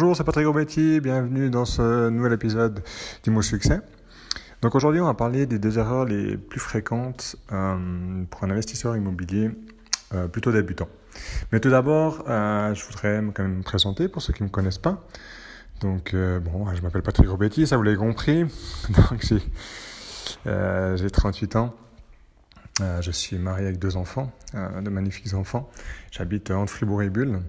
Bonjour, c'est Patrick Robetti, bienvenue dans ce nouvel épisode d'Imo Succès. Donc aujourd'hui, on va parler des deux erreurs les plus fréquentes euh, pour un investisseur immobilier euh, plutôt débutant. Mais tout d'abord, euh, je voudrais quand même me présenter pour ceux qui ne me connaissent pas. Donc bon, je m'appelle Patrick Robetti, ça vous l'avez compris. Donc j'ai 38 ans. je suis marié avec deux enfants, de magnifiques enfants. J'habite entre Fribourg et Bulle.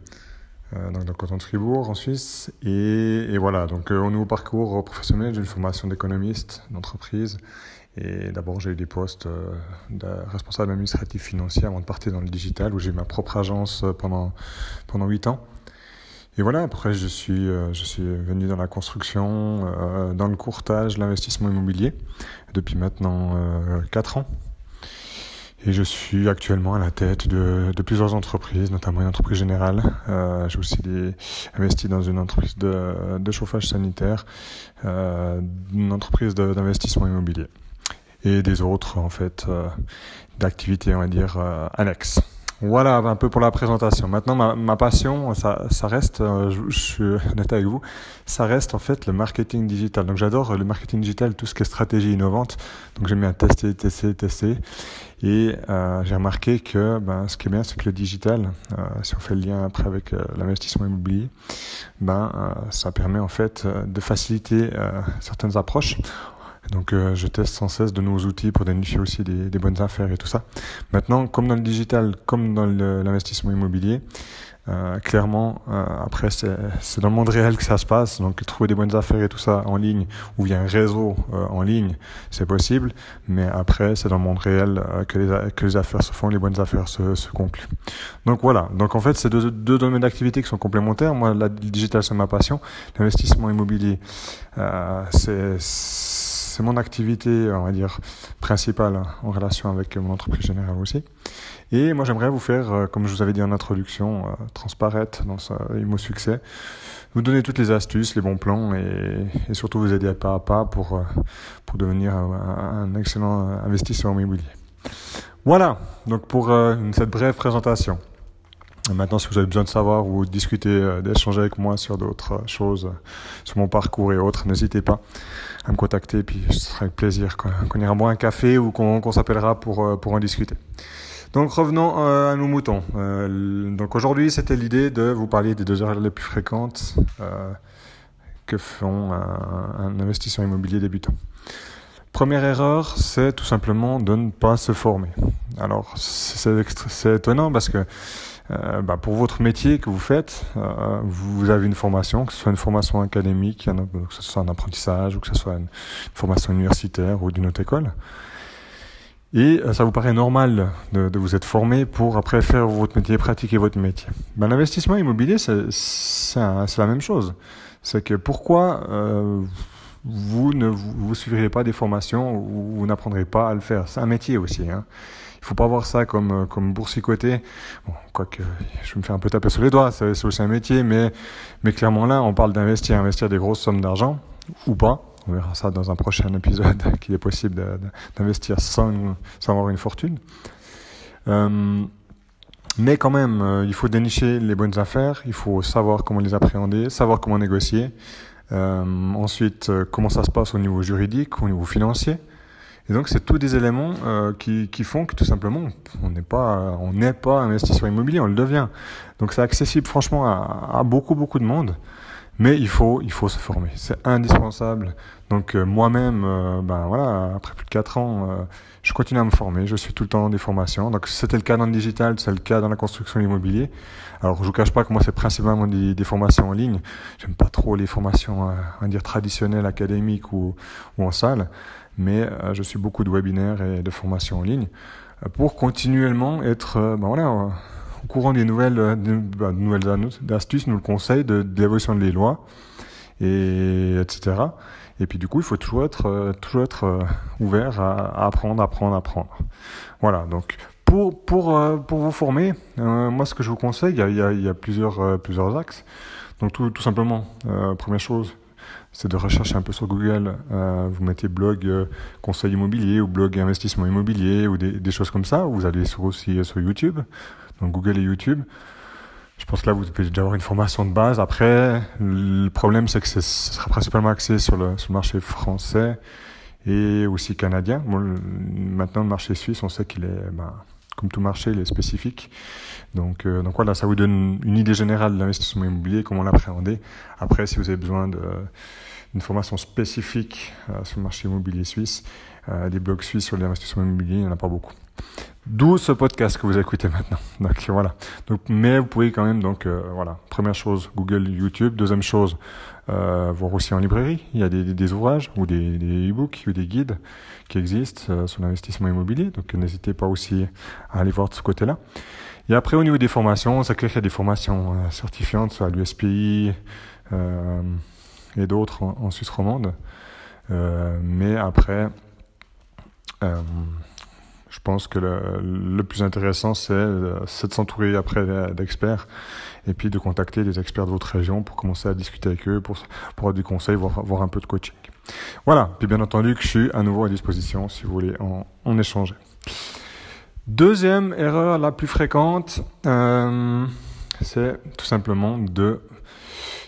Euh, donc dans le canton de Fribourg en Suisse. Et, voilà, donc euh, au nouveau parcours professionnel, j'ai une formation d'économiste d'entreprise. Et d'abord, j'ai eu des postes euh, de responsable administratif financier avant de partir dans le digital, où j'ai ma propre agence pendant pendant huit ans. Et voilà, après, je suis, je suis venu dans la construction, dans le courtage, l'investissement immobilier, depuis maintenant quatre ans. Et je suis actuellement à la tête de, de plusieurs entreprises, notamment une entreprise générale. Euh, J'ai aussi investi dans une entreprise de, de chauffage sanitaire, euh, une entreprise d'investissement immobilier et des autres en fait euh, d'activités, on va dire, euh, annexes. Voilà un peu pour la présentation. Maintenant, ma, passion, ça, reste, euh, je, suis honnête avec vous, ça reste en fait le marketing digital. Donc j'adore le marketing digital, tout ce qui est stratégie innovante. Donc j'aime bien tester, tester, tester. Et euh, j'ai remarqué que ben, ce qui est bien, c'est que le digital, euh, si on fait le lien après avec l'investissement immobilier, ben, ça permet en fait de faciliter certaines approches. Donc euh, je teste sans cesse de nouveaux outils pour identifier aussi des, des, bonnes affaires et tout ça. Maintenant, comme dans le digital, comme dans l'investissement immobilier, euh, clairement, euh, après c'est dans le monde réel que ça se passe. Donc trouver des bonnes affaires et tout ça en ligne ou via un réseau euh, en ligne, c'est possible. Mais après, c'est dans le monde réel euh, que, les, que les affaires se font, les bonnes affaires se, se concluent. Donc voilà. Donc en fait, c'est deux, deux domaines d'activité qui sont complémentaires. Moi, la, le digital c'est ma passion. L'investissement immobilier, c'est c'est mon activité, on va dire, principale en relation avec mon entreprise générale aussi. Et moi, j'aimerais vous faire, euh, comme je vous avais dit en introduction, euh, transparaître dans ce IMO Succès, vous donner toutes les astuces, les bons plans et, surtout vous aider pas à pas pour, euh, pour devenir un excellent investisseur immobilier. Voilà, donc pour cette brève présentation. Maintenant, si vous avez besoin de savoir ou discuter, euh, d'échanger avec moi sur d'autres choses, euh, sur mon parcours et autres, n'hésitez pas à me contacter. Puis ce sera avec plaisir qu'on ira boire un café ou qu'on qu s'appellera pour, euh, pour en discuter. Donc revenons euh, à nos moutons. Euh, donc aujourd'hui, c'était l'idée de vous parler des deux heures les plus fréquentes euh, que font un investisseur immobilier débutant. Première erreur, c'est tout simplement de ne pas se former. Alors c'est étonnant parce que euh, bah, pour votre métier que vous faites, euh, vous avez une formation, que ce soit une formation académique, que ce soit un apprentissage ou que ce soit une, formation universitaire ou d'une autre école. Et euh, ça vous paraît normal de, vous être formé pour après faire votre métier, pratiquer votre métier. Ben, L'investissement immobilier, c'est la même chose. C'est que pourquoi euh, vous ne vous, vous, suivrez pas des formations ou vous n'apprendrez pas à le faire C'est un métier aussi. Hein. Il faut pas voir ça comme euh, comme boursicoté. Bon, quoique je me fais un peu taper sur les doigts, c'est aussi un métier, mais mais clairement là, on parle d'investir, investir des grosses sommes d'argent ou pas. On verra ça dans un prochain épisode qu'il est possible d'investir sans sans avoir une fortune. Euh, mais quand même, euh, il faut dénicher les bonnes affaires, il faut savoir comment les appréhender, savoir comment négocier. Euh, ensuite, euh, comment ça se passe au niveau juridique, au niveau financier. Et donc, c'est tous des éléments euh, qui, qui, font que tout simplement, on n'est pas, on n'est pas investisseur immobilier, on le devient. Donc, c'est accessible franchement à, à, beaucoup, beaucoup de monde. Mais il faut, il faut se former. C'est indispensable. Donc, euh, moi-même, euh, ben voilà, après plus de 4 ans, euh, je continue à me former. Je suis tout le temps dans des formations. Donc, c'était le cas dans le digital, c'est le cas dans la construction immobilier. Alors, je vous cache pas que moi, c'est principalement des, des, formations en ligne. J'aime pas trop les formations, on va dire, traditionnelles, académiques ou, ou en salle mais euh, je suis beaucoup de webinaires et de formations en ligne euh, pour continuellement être euh, ben voilà, au courant des nouvelles, des, ben, nouvelles astuces, nous le conseil de, de l'évolution des lois, et etc. Et puis du coup, il faut toujours être, toujours être ouvert à, apprendre, apprendre, apprendre. Voilà, donc pour, pour, pour vous former, euh, moi ce que je vous conseille, il y a, plusieurs, euh, plusieurs axes. Donc tout, tout simplement, euh, première chose, c'est de rechercher un peu sur Google. Euh, vous mettez blog euh, conseil immobilier ou blog investissement immobilier ou des, des, choses comme ça. Vous allez sur aussi sur YouTube, donc Google et YouTube. Je pense que là, vous pouvez déjà avoir une formation de base. Après, le problème, c'est que ce sera principalement axé sur le, sur le marché français et aussi canadien. maintenant, le marché suisse, on sait qu'il est, ben, comme tout marché, il est spécifique. Donc, euh, donc voilà, ça vous donne une idée générale de l'investissement immobilier, comment l'appréhender. Après, si vous avez besoin d'une formation spécifique euh, sur le marché immobilier suisse, euh, des blogs suisses sur l'investissement immobilier, il n'y en a pas beaucoup. D'où ce podcast que vous écoutez maintenant. Donc voilà. Mais vous pouvez quand même donc euh, voilà. Première chose, Google, YouTube. Deuxième chose, euh, voir aussi en librairie. Il y a des, ouvrages ou des, e-books ou des guides qui existent euh, sur l'investissement immobilier. Donc n'hésitez pas aussi à aller voir de ce côté-là. Et après au niveau des formations, c'est clair qu'il y a des formations certifiantes, à l'USPI et d'autres en, Suisse romande. mais après je pense que le, plus intéressant, c'est euh, de s'entourer après d'experts et puis de contacter des experts de votre région pour commencer à discuter avec eux, pour, avoir du conseil, voir, voir un peu de coaching. Voilà, puis bien entendu que je suis à nouveau à disposition si vous voulez en, échanger. Deuxième erreur la plus fréquente, euh, c'est tout simplement de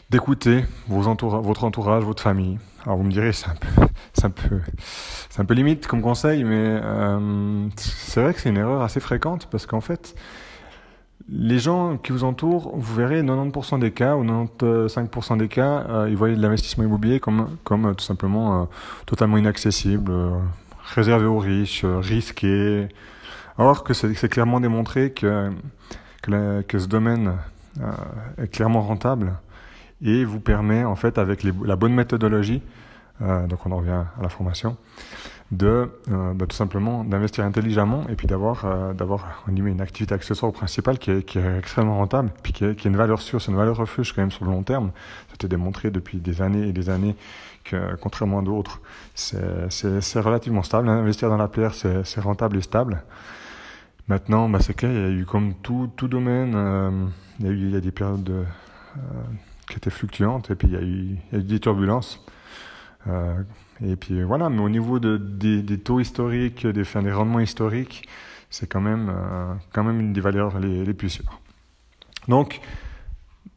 d'écouter entoura votre entourage, votre famille. Alors vous me direz, c'est un peu, limite comme conseil, mais euh, c'est vrai que c'est une erreur assez fréquente parce qu'en fait, les gens qui vous entourent, vous verrez 90% des cas ou 95% des cas, euh, ils voient de l'investissement immobilier comme, comme euh, tout simplement totalement inaccessible, réservé aux riches, risqué. Alors que c'est clairement démontré que, que ce domaine est clairement rentable et vous permet en fait avec la bonne méthodologie, euh, donc on en revient à la formation, de euh, bah, tout simplement d'investir intelligemment et puis d'avoir euh, d'avoir une activité accessoire principale qui est, qui est extrêmement rentable puis qui est, qui est une valeur sûre, c'est une valeur refuge quand même sur le long terme. C'était démontré depuis des années et des années que contrairement à d'autres, c'est relativement stable. Investir dans la pierre, c'est rentable et stable. Maintenant, bah, c'est clair, il y a eu comme tout, tout domaine, euh, il, y a eu, il y a des périodes de, qui était fluctuante et puis il y a eu, des turbulences. Euh, et puis voilà, mais au niveau de, des, des taux historiques, des, rendements historiques, c'est quand même, euh, quand même une des valeurs les, les plus sûres. Donc,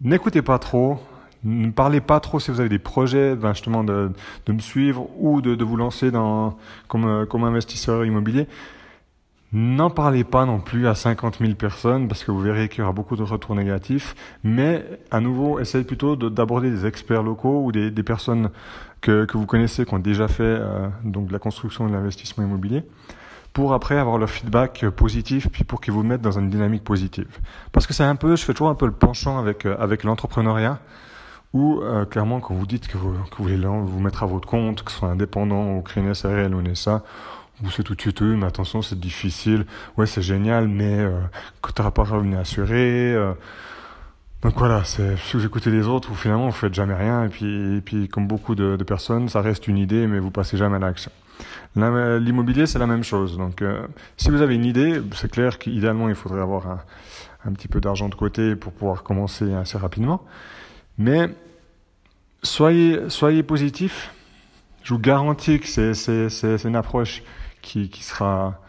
n'écoutez pas trop, ne parlez pas trop si vous avez des projets ben justement de, de me suivre ou de, de vous lancer dans, comme, comme investisseur immobilier. N'en parlez pas non plus à 50 000 personnes parce que vous verrez qu'il y aura beaucoup de retours négatifs. Mais à nouveau, essayez plutôt d'aborder des experts locaux ou des, personnes que, vous connaissez qui ont déjà fait euh, donc de la construction et de l'investissement immobilier pour après avoir leur feedback positif puis pour qu'ils vous mettent dans une dynamique positive. Parce que c'est un peu, je fais toujours un peu le penchant avec euh, avec l'entrepreneuriat où euh, clairement quand vous dites que vous, que vous voulez vous mettre à votre compte, que ce soit indépendant ou créer une SARL ou une SA, vous c'est tout de suite, mais attention, c'est difficile. Ouais, c'est génial, mais euh, quand n'auras pas revenu assuré. Euh, donc voilà, c'est, si vous écoutez les autres, vous finalement vous faites jamais rien. Et puis, et puis comme beaucoup de, personnes, ça reste une idée, mais vous passez jamais à l'action. L'immobilier, c'est la même chose. Donc, euh, si vous avez une idée, c'est clair qu'idéalement, il faudrait avoir un, un petit peu d'argent de côté pour pouvoir commencer assez rapidement. Mais soyez, soyez positif. Je vous garantis que c'est une approche qui, sera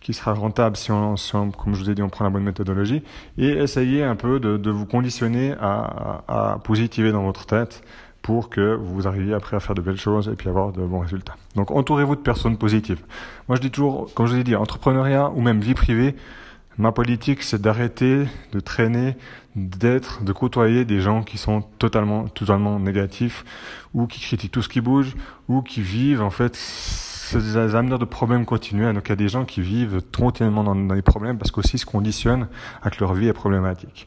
qui sera rentable si on, comme je vous ai dit, on prend la bonne méthodologie, et essayez un peu de, de vous conditionner à, à, à, positiver dans votre tête pour que vous arriviez après à faire de belles choses et puis avoir de bons résultats. Donc entourez-vous de personnes positives. Moi je dis toujours, comme je vous ai dit, entrepreneuriat ou même vie privée, ma politique c'est d'arrêter de traîner, d'être, de côtoyer des gens qui sont totalement, totalement négatifs ou qui critiquent tout ce qui bouge ou qui vivent en fait des ameneurs de problèmes continuels. Donc il y a des gens qui vivent continuellement dans, dans les problèmes parce qu'aussi se conditionnent à que leur vie est problématique.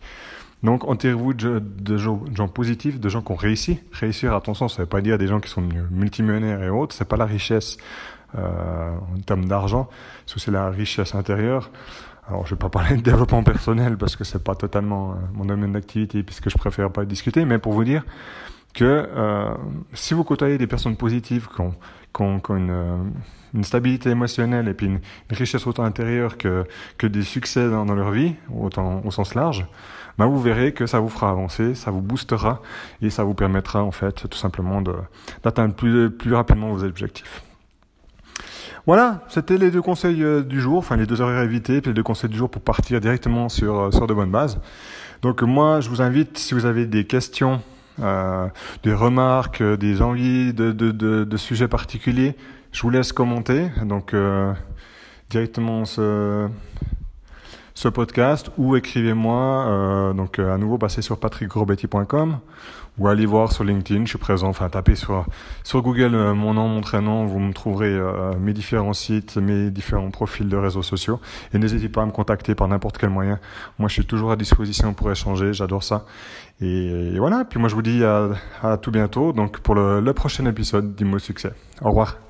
Donc enterrez-vous de, gens, positifs, de gens qui ont réussi. Réussir, attention, ça ne veut pas dire des gens qui sont multimillionnaires et autres. C'est pas la richesse euh, en termes d'argent, c'est la richesse intérieure. Alors, je vais pas parler de développement personnel parce que c'est pas totalement euh, mon domaine d'activité puisque je préfère pas discuter, mais pour vous dire que euh, si vous côtoyez des personnes positives qui ont, euh, une, stabilité émotionnelle et puis une, richesse autant intérieure que, que des succès dans, leur vie, autant au sens large, ben vous verrez que ça vous fera avancer, ça vous boostera et ça vous permettra en fait tout simplement d'atteindre plus, rapidement vos objectifs. Voilà, c'était les deux conseils euh, du jour, enfin les deux horaires évités, puis les deux conseils du jour pour partir directement sur, sur de bonnes bases. Donc moi, je vous invite, si vous avez des questions, euh, des remarques, euh, des envies de, de, de, de, sujets particuliers, je vous laisse commenter. Donc euh, directement ce, ce podcast ou écrivez-moi. Euh, donc à nouveau, passez sur patrickgrobetti.com ou allez voir sur LinkedIn, je suis présent, enfin tapez sur, sur Google euh, mon nom, mon prénom, vous me trouverez euh, mes différents sites, mes différents profils de réseaux sociaux et n'hésitez pas à me contacter par n'importe quel moyen. Moi je suis toujours à disposition pour échanger, j'adore ça. Et, et, voilà, puis moi je vous dis à, à tout bientôt donc pour le, le prochain épisode d'Imo Succès. Au revoir.